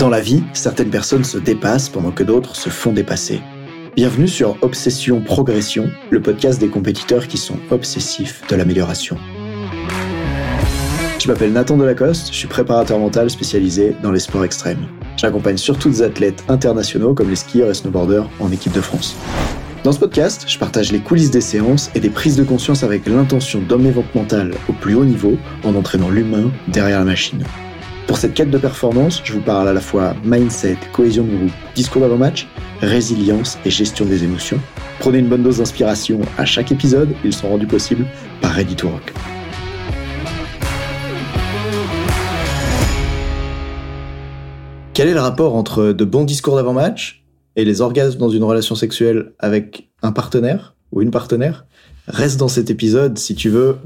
Dans la vie, certaines personnes se dépassent pendant que d'autres se font dépasser. Bienvenue sur Obsession Progression, le podcast des compétiteurs qui sont obsessifs de l'amélioration. Je m'appelle Nathan Delacoste, je suis préparateur mental spécialisé dans les sports extrêmes. J'accompagne surtout des athlètes internationaux comme les skieurs et snowboarders en équipe de France. Dans ce podcast, je partage les coulisses des séances et des prises de conscience avec l'intention votre mental au plus haut niveau en entraînant l'humain derrière la machine. Pour cette quête de performance, je vous parle à la fois mindset, cohésion de groupe, discours d'avant-match, résilience et gestion des émotions. Prenez une bonne dose d'inspiration à chaque épisode, ils sont rendus possibles par Ready to Rock. Quel est le rapport entre de bons discours d'avant-match et les orgasmes dans une relation sexuelle avec un partenaire ou une partenaire? Reste dans cet épisode si tu veux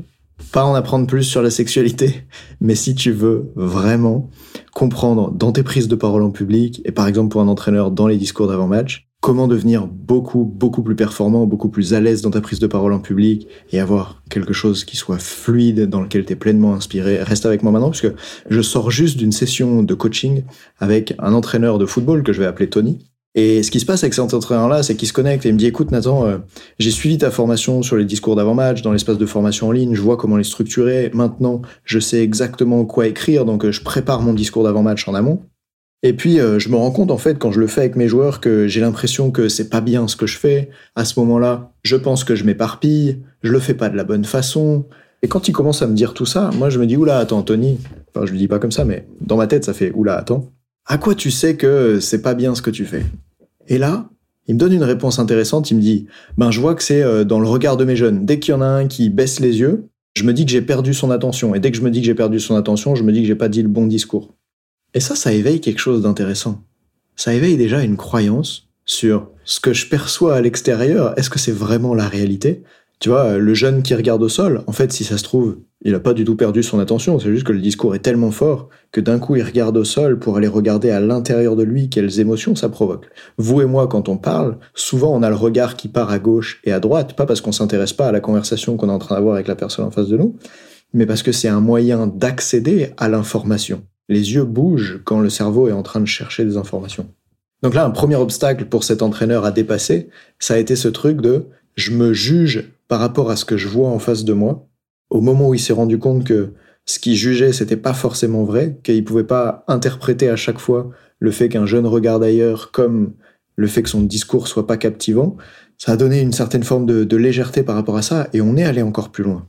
pas en apprendre plus sur la sexualité, mais si tu veux vraiment comprendre dans tes prises de parole en public, et par exemple pour un entraîneur dans les discours d'avant-match, comment devenir beaucoup, beaucoup plus performant, beaucoup plus à l'aise dans ta prise de parole en public et avoir quelque chose qui soit fluide, dans lequel tu es pleinement inspiré. Reste avec moi maintenant, parce que je sors juste d'une session de coaching avec un entraîneur de football que je vais appeler Tony, et ce qui se passe avec cet entraîneur-là, c'est qu'il se connecte et il me dit, écoute Nathan, euh, j'ai suivi ta formation sur les discours d'avant-match, dans l'espace de formation en ligne, je vois comment les structurer, maintenant je sais exactement quoi écrire, donc euh, je prépare mon discours d'avant-match en amont. Et puis euh, je me rends compte en fait quand je le fais avec mes joueurs que j'ai l'impression que c'est pas bien ce que je fais. À ce moment-là, je pense que je m'éparpille, je le fais pas de la bonne façon. Et quand il commence à me dire tout ça, moi je me dis oula attends Tony, enfin je le dis pas comme ça, mais dans ma tête ça fait oula attends. À quoi tu sais que c'est pas bien ce que tu fais? Et là, il me donne une réponse intéressante, il me dit, ben je vois que c'est euh, dans le regard de mes jeunes. Dès qu'il y en a un qui baisse les yeux, je me dis que j'ai perdu son attention. Et dès que je me dis que j'ai perdu son attention, je me dis que j'ai pas dit le bon discours. Et ça, ça éveille quelque chose d'intéressant. Ça éveille déjà une croyance sur ce que je perçois à l'extérieur. Est-ce que c'est vraiment la réalité? Tu vois, le jeune qui regarde au sol, en fait, si ça se trouve, il n'a pas du tout perdu son attention. C'est juste que le discours est tellement fort que d'un coup, il regarde au sol pour aller regarder à l'intérieur de lui quelles émotions ça provoque. Vous et moi, quand on parle, souvent on a le regard qui part à gauche et à droite, pas parce qu'on s'intéresse pas à la conversation qu'on est en train d'avoir avec la personne en face de nous, mais parce que c'est un moyen d'accéder à l'information. Les yeux bougent quand le cerveau est en train de chercher des informations. Donc là, un premier obstacle pour cet entraîneur à dépasser, ça a été ce truc de je me juge par rapport à ce que je vois en face de moi, au moment où il s'est rendu compte que ce qu'il jugeait, c'était pas forcément vrai, qu'il pouvait pas interpréter à chaque fois le fait qu'un jeune regarde ailleurs comme le fait que son discours soit pas captivant, ça a donné une certaine forme de légèreté par rapport à ça, et on est allé encore plus loin.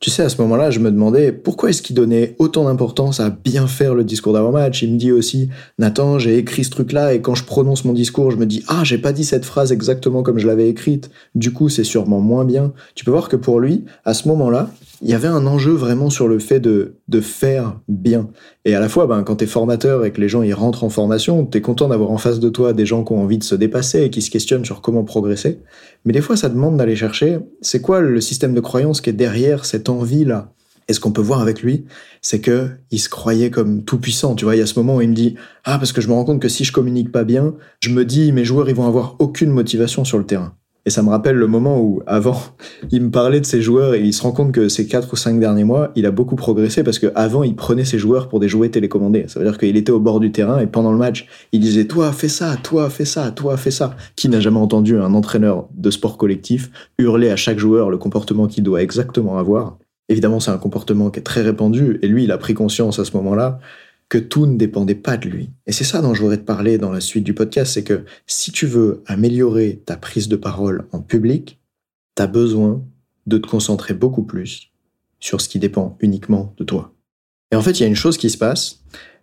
Tu sais, à ce moment-là, je me demandais pourquoi est-ce qu'il donnait autant d'importance à bien faire le discours d'avant-match? Il me dit aussi, Nathan, j'ai écrit ce truc-là et quand je prononce mon discours, je me dis, ah, j'ai pas dit cette phrase exactement comme je l'avais écrite. Du coup, c'est sûrement moins bien. Tu peux voir que pour lui, à ce moment-là, il y avait un enjeu vraiment sur le fait de, de faire bien. Et à la fois, ben, quand t'es formateur et que les gens y rentrent en formation, t'es content d'avoir en face de toi des gens qui ont envie de se dépasser et qui se questionnent sur comment progresser. Mais des fois, ça demande d'aller chercher, c'est quoi le système de croyance qui est derrière cette envie-là? Et ce qu'on peut voir avec lui, c'est que il se croyait comme tout puissant. Tu vois, il y a ce moment où il me dit ah parce que je me rends compte que si je communique pas bien, je me dis mes joueurs ils vont avoir aucune motivation sur le terrain. Et ça me rappelle le moment où, avant, il me parlait de ses joueurs et il se rend compte que ces quatre ou cinq derniers mois, il a beaucoup progressé parce qu'avant, il prenait ses joueurs pour des jouets télécommandés. Ça veut dire qu'il était au bord du terrain et pendant le match, il disait Toi, fais ça, toi, fais ça, toi, fais ça. Qui n'a jamais entendu un entraîneur de sport collectif hurler à chaque joueur le comportement qu'il doit exactement avoir Évidemment, c'est un comportement qui est très répandu et lui, il a pris conscience à ce moment-là que tout ne dépendait pas de lui. Et c'est ça dont je voudrais te parler dans la suite du podcast, c'est que si tu veux améliorer ta prise de parole en public, tu as besoin de te concentrer beaucoup plus sur ce qui dépend uniquement de toi. Et en fait, il y a une chose qui se passe,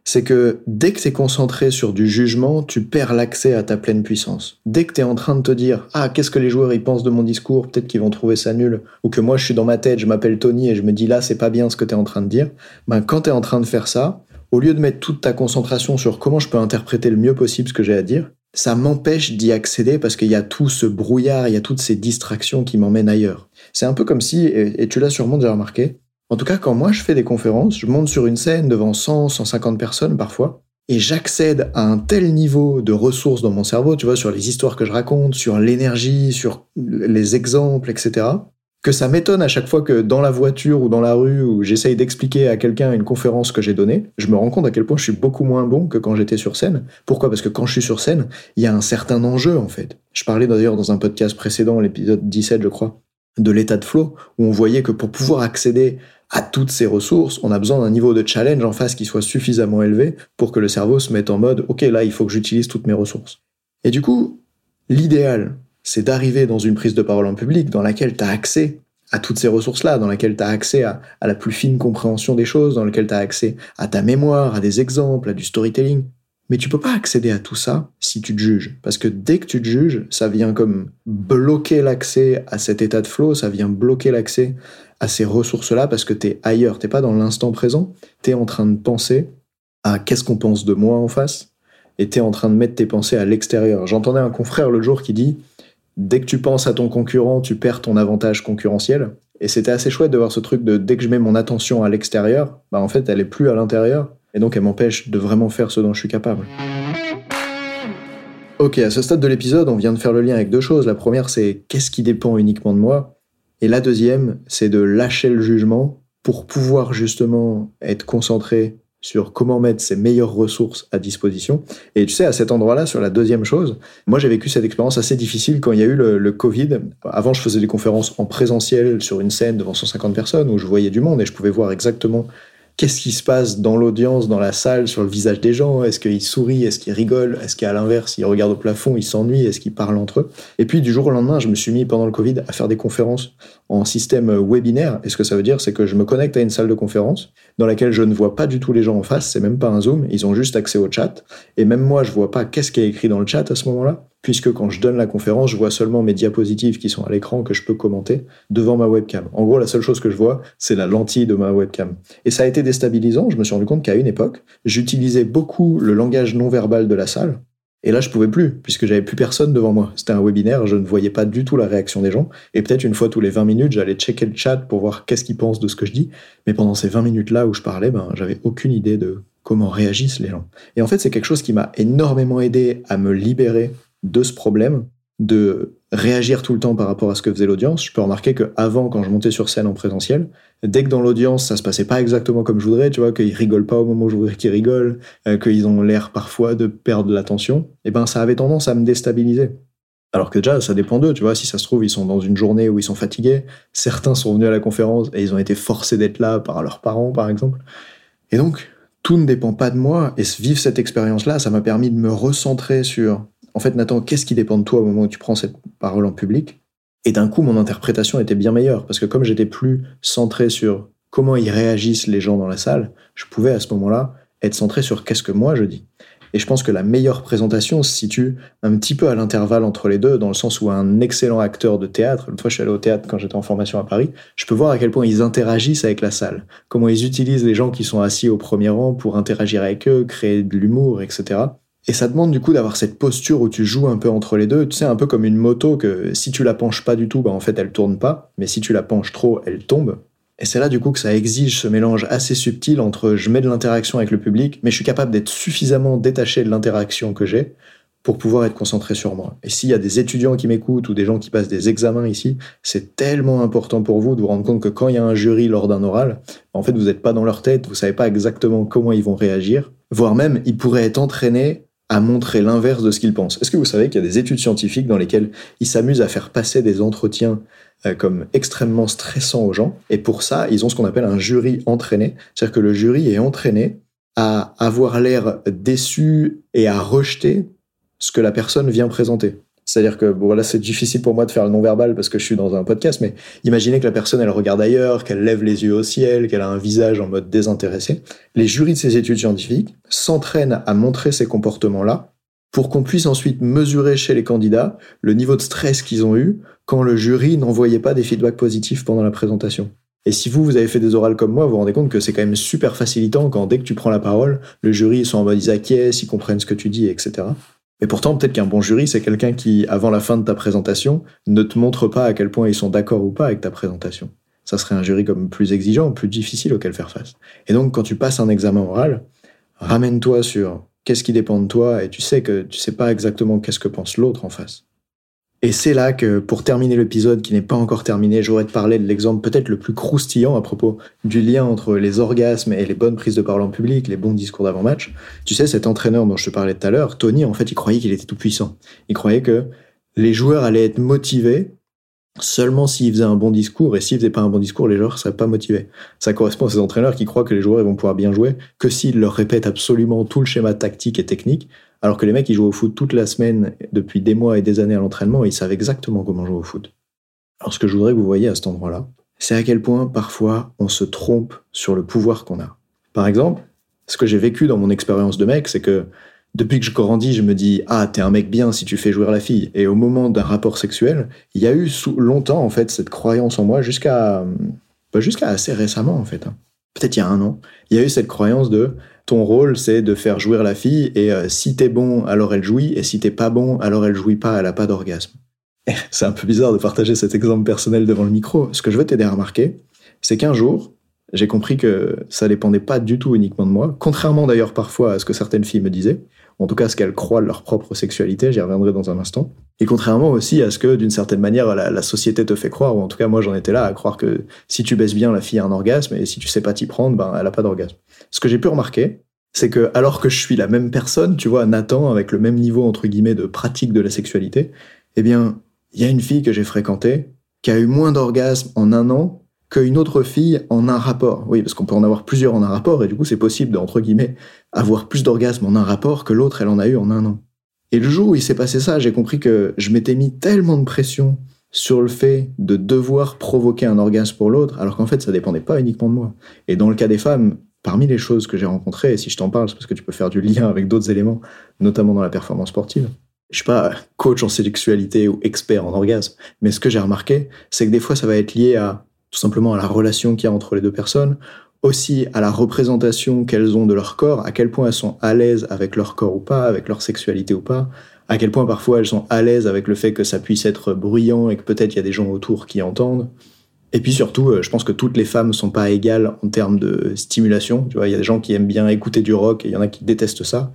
c'est que dès que tu es concentré sur du jugement, tu perds l'accès à ta pleine puissance. Dès que tu es en train de te dire "Ah, qu'est-ce que les joueurs ils pensent de mon discours Peut-être qu'ils vont trouver ça nul ou que moi je suis dans ma tête, je m'appelle Tony et je me dis là, c'est pas bien ce que tu es en train de dire." Ben quand tu es en train de faire ça, au lieu de mettre toute ta concentration sur comment je peux interpréter le mieux possible ce que j'ai à dire, ça m'empêche d'y accéder parce qu'il y a tout ce brouillard, il y a toutes ces distractions qui m'emmènent ailleurs. C'est un peu comme si, et, tu l'as sûrement déjà remarqué, en tout cas quand moi je fais des conférences, je monte sur une scène devant 100, 150 personnes parfois, et j'accède à un tel niveau de ressources dans mon cerveau, tu vois, sur les histoires que je raconte, sur l'énergie, sur les exemples, etc., que ça m'étonne à chaque fois que dans la voiture ou dans la rue où j'essaye d'expliquer à quelqu'un une conférence que j'ai donnée, je me rends compte à quel point je suis beaucoup moins bon que quand j'étais sur scène. Pourquoi? Parce que quand je suis sur scène, il y a un certain enjeu en fait. Je parlais d'ailleurs dans un podcast précédent, l'épisode 17 je crois, de l'état de flow, où on voyait que pour pouvoir accéder à toutes ces ressources, on a besoin d'un niveau de challenge en face qui soit suffisamment élevé pour que le cerveau se mette en mode OK, là, il faut que j'utilise toutes mes ressources. Et du coup, l'idéal, c'est d'arriver dans une prise de parole en public dans laquelle tu as accès à toutes ces ressources-là, dans laquelle tu as accès à, la plus fine compréhension des choses, dans laquelle tu as accès à ta mémoire, à des exemples, à du storytelling. Mais tu peux pas accéder à tout ça si tu te juges. Parce que dès que tu te juges, ça vient comme bloquer l'accès à cet état de flow, ça vient bloquer l'accès à ces ressources-là parce que tu es ailleurs, t'es pas dans l'instant présent, tu es en train de penser à qu'est-ce qu'on pense de moi en face, et tu es en train de mettre tes pensées à l'extérieur. J'entendais un confrère le jour qui dit dès que tu penses à ton concurrent, tu perds ton avantage concurrentiel. Et c'était assez chouette de voir ce truc de dès que je mets mon attention à l'extérieur, bah en fait elle est plus à l'intérieur, et donc elle m'empêche de vraiment faire ce dont je suis capable. Ok, à ce stade de l'épisode, on vient de faire le lien avec deux choses. La première, c'est qu'est-ce qui dépend uniquement de moi? Et la deuxième, c'est de lâcher le jugement pour pouvoir justement être concentré sur comment mettre ses meilleures ressources à disposition. Et tu sais, à cet endroit-là, sur la deuxième chose, moi j'ai vécu cette expérience assez difficile quand il y a eu le, Covid. Avant, je faisais des conférences en présentiel sur une scène devant 150 personnes où je voyais du monde et je pouvais voir exactement qu'est-ce qui se passe dans l'audience, dans la salle, sur le visage des gens. Est-ce qu'ils sourient? Est-ce qu'ils rigolent? Est-ce qu'à l'inverse, ils regardent au plafond, ils s'ennuient? Est-ce qu'ils parlent entre eux? Et puis du jour au lendemain, je me suis mis pendant le Covid à faire des conférences en système webinaire. Et ce que ça veut dire, c'est que je me connecte à une salle de conférence dans laquelle je ne vois pas du tout les gens en face, c'est même pas un zoom, ils ont juste accès au chat. Et même moi, je vois pas qu'est-ce qui est écrit dans le chat à ce moment-là puisque quand je donne la conférence, je vois seulement mes diapositives qui sont à l'écran que je peux commenter devant ma webcam. En gros, la seule chose que je vois, c'est la lentille de ma webcam. Et ça a été déstabilisant. Je me suis rendu compte qu'à une époque, j'utilisais beaucoup le langage non verbal de la salle. Et là, je pouvais plus, puisque j'avais plus personne devant moi. C'était un webinaire, je ne voyais pas du tout la réaction des gens. Et peut-être une fois tous les 20 minutes, j'allais checker le chat pour voir qu'est-ce qu'ils pensent de ce que je dis. Mais pendant ces 20 minutes-là où je parlais, ben, j'avais aucune idée de comment réagissent les gens. Et en fait, c'est quelque chose qui m'a énormément aidé à me libérer de ce problème de réagir tout le temps par rapport à ce que faisait l'audience. Je peux remarquer que avant, quand je montais sur scène en présentiel, dès que dans l'audience ça se passait pas exactement comme je voudrais, tu vois, qu'ils rigolent pas au moment où je voudrais qu'ils rigolent, euh, qu'ils ont l'air parfois de perdre l'attention, et eh ben ça avait tendance à me déstabiliser. Alors que déjà, ça dépend d'eux, tu vois, si ça se trouve, ils sont dans une journée où ils sont fatigués, certains sont venus à la conférence et ils ont été forcés d'être là par leurs parents, par exemple. Et donc, tout ne dépend pas de moi, et vivre cette expérience-là, ça m'a permis de me recentrer sur en fait, Nathan, qu'est-ce qui dépend de toi au moment où tu prends cette parole en public? Et d'un coup, mon interprétation était bien meilleure, parce que comme j'étais plus centré sur comment ils réagissent les gens dans la salle, je pouvais à ce moment-là être centré sur qu'est-ce que moi je dis. Et je pense que la meilleure présentation se situe un petit peu à l'intervalle entre les deux, dans le sens où un excellent acteur de théâtre, une fois je suis allé au théâtre quand j'étais en formation à Paris, je peux voir à quel point ils interagissent avec la salle, comment ils utilisent les gens qui sont assis au premier rang pour interagir avec eux, créer de l'humour, etc. Et ça demande du coup d'avoir cette posture où tu joues un peu entre les deux. Tu sais, un peu comme une moto que si tu la penches pas du tout, bah en fait elle tourne pas. Mais si tu la penches trop, elle tombe. Et c'est là du coup que ça exige ce mélange assez subtil entre je mets de l'interaction avec le public, mais je suis capable d'être suffisamment détaché de l'interaction que j'ai pour pouvoir être concentré sur moi. Et s'il y a des étudiants qui m'écoutent ou des gens qui passent des examens ici, c'est tellement important pour vous de vous rendre compte que quand il y a un jury lors d'un oral, en fait vous n'êtes pas dans leur tête, vous savez pas exactement comment ils vont réagir, voire même ils pourraient être entraînés à montrer l'inverse de ce qu'ils pensent. Est-ce que vous savez qu'il y a des études scientifiques dans lesquelles ils s'amusent à faire passer des entretiens euh, comme extrêmement stressants aux gens Et pour ça, ils ont ce qu'on appelle un jury entraîné. C'est-à-dire que le jury est entraîné à avoir l'air déçu et à rejeter ce que la personne vient présenter. C'est-à-dire que, bon, voilà, c'est difficile pour moi de faire le non-verbal parce que je suis dans un podcast, mais imaginez que la personne, elle regarde ailleurs, qu'elle lève les yeux au ciel, qu'elle a un visage en mode désintéressé. Les jurys de ces études scientifiques s'entraînent à montrer ces comportements-là pour qu'on puisse ensuite mesurer chez les candidats le niveau de stress qu'ils ont eu quand le jury n'envoyait pas des feedbacks positifs pendant la présentation. Et si vous, vous avez fait des orales comme moi, vous vous rendez compte que c'est quand même super facilitant quand dès que tu prends la parole, le jury, ils sont en mode ils acquiescent, ils comprennent ce que tu dis, etc. Et pourtant, peut-être qu'un bon jury, c'est quelqu'un qui, avant la fin de ta présentation, ne te montre pas à quel point ils sont d'accord ou pas avec ta présentation. Ça serait un jury comme plus exigeant, plus difficile auquel faire face. Et donc, quand tu passes un examen oral, ramène-toi sur qu'est-ce qui dépend de toi et tu sais que tu sais pas exactement qu'est-ce que pense l'autre en face. Et c'est là que, pour terminer l'épisode qui n'est pas encore terminé, j'aurais te parler de l'exemple peut-être le plus croustillant à propos du lien entre les orgasmes et les bonnes prises de parole en public, les bons discours d'avant-match. Tu sais, cet entraîneur dont je te parlais tout à l'heure, Tony, en fait, il croyait qu'il était tout puissant. Il croyait que les joueurs allaient être motivés seulement s'ils faisaient un bon discours, et s'ils faisaient pas un bon discours, les joueurs seraient pas motivés. Ça correspond à ces entraîneurs qui croient que les joueurs ils vont pouvoir bien jouer que s'ils leur répètent absolument tout le schéma tactique et technique, alors que les mecs, ils jouent au foot toute la semaine, depuis des mois et des années à l'entraînement, ils savent exactement comment jouer au foot. Alors ce que je voudrais que vous voyez à cet endroit-là, c'est à quel point parfois on se trompe sur le pouvoir qu'on a. Par exemple, ce que j'ai vécu dans mon expérience de mec, c'est que depuis que je grandis, je me dis ah t'es un mec bien si tu fais jouer la fille. Et au moment d'un rapport sexuel, il y a eu longtemps en fait cette croyance en moi jusqu'à bah, jusqu'à assez récemment en fait. Hein. Peut-être il y a un an, il y a eu cette croyance de ton rôle, c'est de faire jouir la fille, et euh, si t'es bon, alors elle jouit, et si t'es pas bon, alors elle jouit pas, elle a pas d'orgasme. C'est un peu bizarre de partager cet exemple personnel devant le micro. Ce que je veux t'aider à remarquer, c'est qu'un jour, j'ai compris que ça dépendait pas du tout uniquement de moi, contrairement d'ailleurs parfois à ce que certaines filles me disaient, en tout cas ce qu'elles croient de leur propre sexualité, j'y reviendrai dans un instant, et contrairement aussi à ce que d'une certaine manière la, la, société te fait croire, ou en tout cas moi j'en étais là à croire que si tu baisses bien, la fille a un orgasme, et si tu sais pas t'y prendre, ben elle a pas d'orgasme. Ce que j'ai pu remarquer, c'est que alors que je suis la même personne, tu vois, Nathan, avec le même niveau entre guillemets de pratique de la sexualité, eh bien, il y a une fille que j'ai fréquentée qui a eu moins d'orgasmes en un an qu'une autre fille en un rapport. Oui, parce qu'on peut en avoir plusieurs en un rapport, et du coup, c'est possible de, entre guillemets, avoir plus d'orgasmes en un rapport que l'autre, elle en a eu en un an. Et le jour où il s'est passé ça, j'ai compris que je m'étais mis tellement de pression sur le fait de devoir provoquer un orgasme pour l'autre, alors qu'en fait, ça dépendait pas uniquement de moi. Et dans le cas des femmes, parmi les choses que j'ai rencontrées, et si je t'en parle, c'est parce que tu peux faire du lien avec d'autres éléments, notamment dans la performance sportive. Je suis pas coach en sexualité ou expert en orgasme, mais ce que j'ai remarqué, c'est que des fois, ça va être lié à tout simplement à la relation qu'il y a entre les deux personnes, aussi à la représentation qu'elles ont de leur corps, à quel point elles sont à l'aise avec leur corps ou pas, avec leur sexualité ou pas, à quel point parfois elles sont à l'aise avec le fait que ça puisse être bruyant et que peut-être il y a des gens autour qui entendent. Et puis surtout, euh, je pense que toutes les femmes sont pas égales en termes de stimulation. Tu vois, il y a des gens qui aiment bien écouter du rock et il y en a qui détestent ça.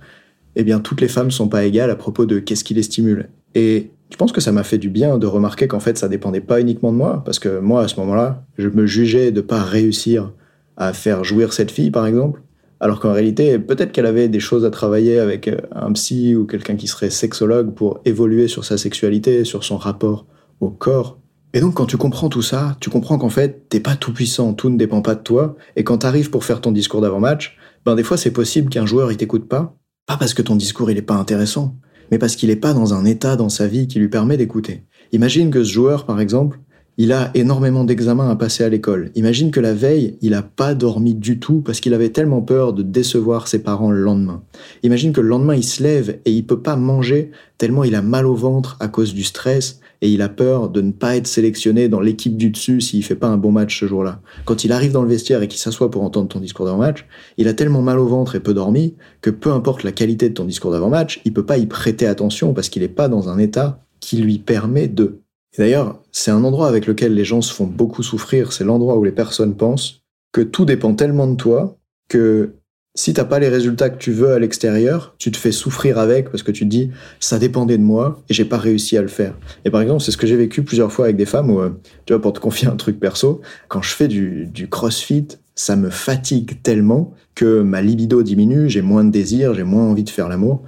Eh bien, toutes les femmes sont pas égales à propos de qu'est-ce qui les stimule. Et je pense que ça m'a fait du bien de remarquer qu'en fait, ça dépendait pas uniquement de moi, parce que moi, à ce moment-là, je me jugeais de pas réussir à faire jouir cette fille, par exemple. Alors qu'en réalité, peut-être qu'elle avait des choses à travailler avec euh, un psy ou quelqu'un qui serait sexologue pour évoluer sur sa sexualité, sur son rapport au corps. Et donc, quand tu comprends tout ça, tu comprends qu'en fait, t'es pas tout puissant, tout ne dépend pas de toi. Et quand t'arrives pour faire ton discours d'avant-match, ben, des fois, c'est possible qu'un joueur, il t'écoute pas. Pas parce que ton discours, il est pas intéressant, mais parce qu'il est pas dans un état dans sa vie qui lui permet d'écouter. Imagine que ce joueur, par exemple, il a énormément d'examens à passer à l'école. Imagine que la veille, il n'a pas dormi du tout parce qu'il avait tellement peur de décevoir ses parents le lendemain. Imagine que le lendemain, il se lève et il peut pas manger tellement il a mal au ventre à cause du stress et il a peur de ne pas être sélectionné dans l'équipe du dessus s'il fait pas un bon match ce jour-là. Quand il arrive dans le vestiaire et qu'il s'assoit pour entendre ton discours d'avant-match, il a tellement mal au ventre et peu dormi que peu importe la qualité de ton discours d'avant-match, il peut pas y prêter attention parce qu'il est pas dans un état qui lui permet de. D'ailleurs, c'est un endroit avec lequel les gens se font beaucoup souffrir, c'est l'endroit où les personnes pensent que tout dépend tellement de toi que si t'as pas les résultats que tu veux à l'extérieur, tu te fais souffrir avec parce que tu te dis ça dépendait de moi et j'ai pas réussi à le faire. Et par exemple, c'est ce que j'ai vécu plusieurs fois avec des femmes où, euh, tu vois, pour te confier un truc perso, quand je fais du, du crossfit, ça me fatigue tellement que ma libido diminue, j'ai moins de désir, j'ai moins envie de faire l'amour.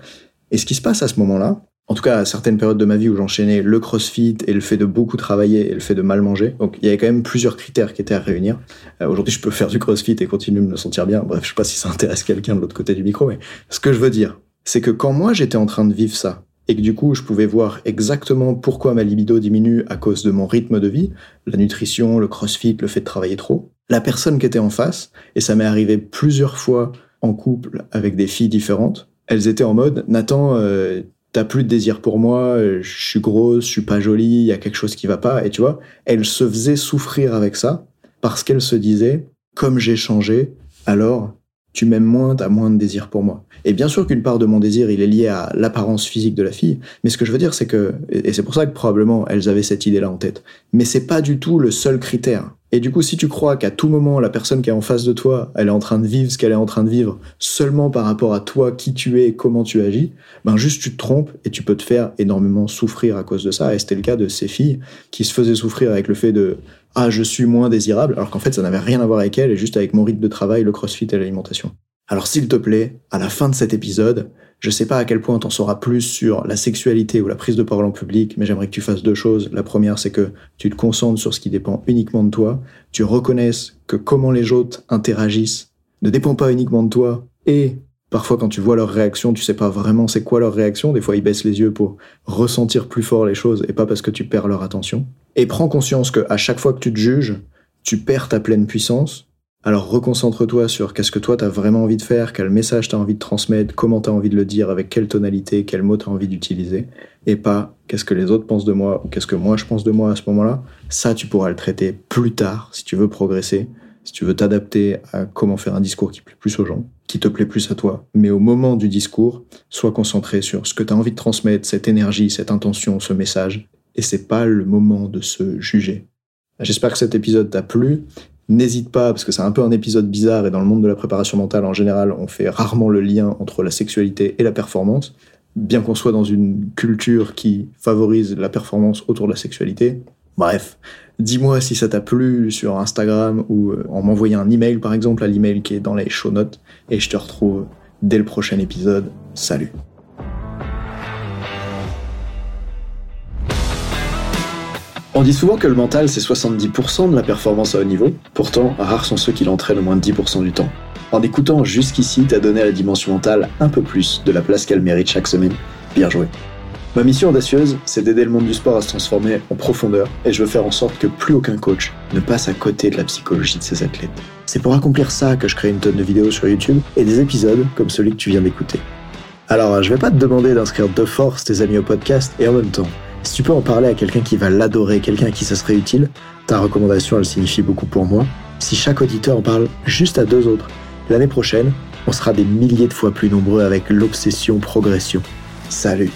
Et ce qui se passe à ce moment-là, en tout cas à certaines périodes de ma vie où j'enchaînais le crossfit et le fait de beaucoup travailler et le fait de mal manger. Donc il y avait quand même plusieurs critères qui étaient à réunir. Euh, Aujourd'hui, je peux faire du crossfit et continuer de me sentir bien. Bref, je sais pas si ça intéresse quelqu'un de l'autre côté du micro, mais ce que je veux dire, c'est que quand moi j'étais en train de vivre ça et que du coup je pouvais voir exactement pourquoi ma libido diminue à cause de mon rythme de vie, la nutrition, le crossfit, le fait de travailler trop, la personne qui était en face, et ça m'est arrivé plusieurs fois en couple avec des filles différentes, elles étaient en mode Nathan, euh, t'as plus de désir pour moi, je suis grosse, je suis pas jolie, il y a quelque chose qui va pas. Et tu vois, elle se faisait souffrir avec ça parce qu'elle se disait, comme j'ai changé, alors tu m'aimes moins, t'as moins de désir pour moi. Et bien sûr qu'une part de mon désir, il est lié à l'apparence physique de la fille, mais ce que je veux dire, c'est que, et c'est pour ça que probablement elles avaient cette idée-là en tête, mais c'est pas du tout le seul critère. Et du coup, si tu crois qu'à tout moment, la personne qui est en face de toi, elle est en train de vivre ce qu'elle est en train de vivre seulement par rapport à toi, qui tu es, comment tu agis, ben juste tu te trompes et tu peux te faire énormément souffrir à cause de ça. Et c'était le cas de ces filles qui se faisaient souffrir avec le fait de ah je suis moins désirable, alors qu'en fait ça n'avait rien à voir avec elle et juste avec mon rythme de travail, le crossfit et l'alimentation. Alors s'il te plaît, à la fin de cet épisode, je sais pas à quel point t'en sauras plus sur la sexualité ou la prise de parole en public, mais j'aimerais que tu fasses deux choses. La première, c'est que tu te concentres sur ce qui dépend uniquement de toi, tu reconnaisses que comment les autres interagissent ne dépend pas uniquement de toi, et parfois quand tu vois leur réaction, tu sais pas vraiment c'est quoi leur réaction, des fois ils baissent les yeux pour ressentir plus fort les choses et pas parce que tu perds leur attention. Et prends conscience que à chaque fois que tu te juges, tu perds ta pleine puissance alors reconcentre-toi sur qu'est-ce que toi t'as vraiment envie de faire, quel message t'as envie de transmettre, comment t'as envie de le dire, avec quelle tonalité, quel mot t'as envie d'utiliser, et pas qu'est-ce que les autres pensent de moi ou qu'est-ce que moi je pense de moi à ce moment-là. Ça, tu pourras le traiter plus tard si tu veux progresser, si tu veux t'adapter à comment faire un discours qui plaît plus aux gens, qui te plaît plus à toi. Mais au moment du discours, sois concentré sur ce que t'as envie de transmettre, cette énergie, cette intention, ce message, et c'est pas le moment de se juger. J'espère que cet épisode t'a plu. N'hésite pas, parce que c'est un peu un épisode bizarre et dans le monde de la préparation mentale en général, on fait rarement le lien entre la sexualité et la performance, bien qu'on soit dans une culture qui favorise la performance autour de la sexualité. Bref, dis-moi si ça t'a plu sur Instagram ou euh, en m'envoyant un email par exemple à l'email qui est dans les show notes et je te retrouve dès le prochain épisode. Salut On dit souvent que le mental, c'est 70% de la performance à haut niveau. Pourtant, rares sont ceux qui l'entraînent au moins 10% du temps. En écoutant jusqu'ici, t'as donné à la dimension mentale un peu plus de la place qu'elle mérite chaque semaine. Bien joué. Ma mission audacieuse, c'est d'aider le monde du sport à se transformer en profondeur et je veux faire en sorte que plus aucun coach ne passe à côté de la psychologie de ses athlètes. C'est pour accomplir ça que je crée une tonne de vidéos sur YouTube et des épisodes comme celui que tu viens d'écouter. Alors, je vais pas te demander d'inscrire de force tes amis au podcast et en même temps, si tu peux en parler à quelqu'un qui va l'adorer, quelqu'un à qui ça serait utile, ta recommandation, elle signifie beaucoup pour moi. Si chaque auditeur en parle juste à deux autres, l'année prochaine, on sera des milliers de fois plus nombreux avec l'obsession progression. Salut